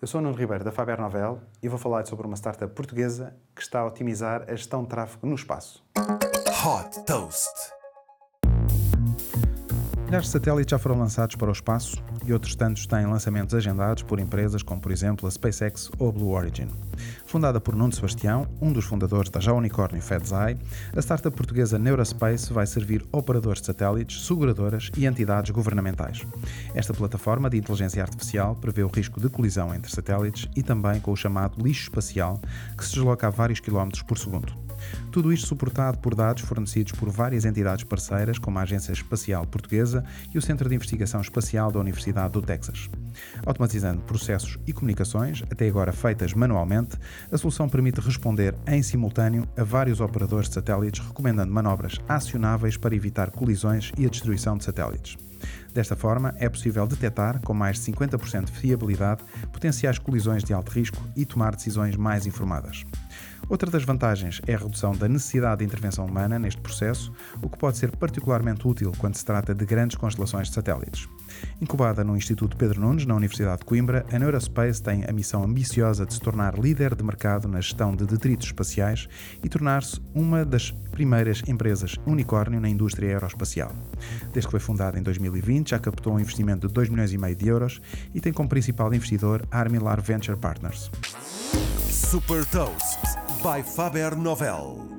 Eu sou o Nuno Ribeiro da Faber Novel e vou falar sobre uma startup portuguesa que está a otimizar a gestão de tráfego no espaço. Hot Toast. Milhares de satélites já foram lançados para o espaço e outros tantos têm lançamentos agendados por empresas como, por exemplo, a SpaceX ou a Blue Origin. Fundada por Nuno Sebastião, um dos fundadores da já unicórnio FedZai, a startup portuguesa Neurospace vai servir operadores de satélites, seguradoras e entidades governamentais. Esta plataforma de inteligência artificial prevê o risco de colisão entre satélites e também com o chamado lixo espacial, que se desloca a vários quilómetros por segundo. Tudo isto suportado por dados fornecidos por várias entidades parceiras, como a Agência Espacial Portuguesa e o Centro de Investigação Espacial da Universidade do Texas. Automatizando processos e comunicações, até agora feitas manualmente, a solução permite responder em simultâneo a vários operadores de satélites, recomendando manobras acionáveis para evitar colisões e a destruição de satélites. Desta forma, é possível detectar, com mais de 50% de fiabilidade, potenciais colisões de alto risco e tomar decisões mais informadas. Outra das vantagens é a redução da necessidade de intervenção humana neste processo, o que pode ser particularmente útil quando se trata de grandes constelações de satélites. Incubada no Instituto Pedro Nunes, na Universidade de Coimbra, a Neurospace tem a missão ambiciosa de se tornar líder de mercado na gestão de detritos espaciais e tornar-se uma das primeiras empresas unicórnio na indústria aeroespacial. Desde que foi fundada em 2020, já captou um investimento de 2 milhões e meio de euros e tem como principal investidor Armilar Venture Partners. Super Toast by Faber Novel.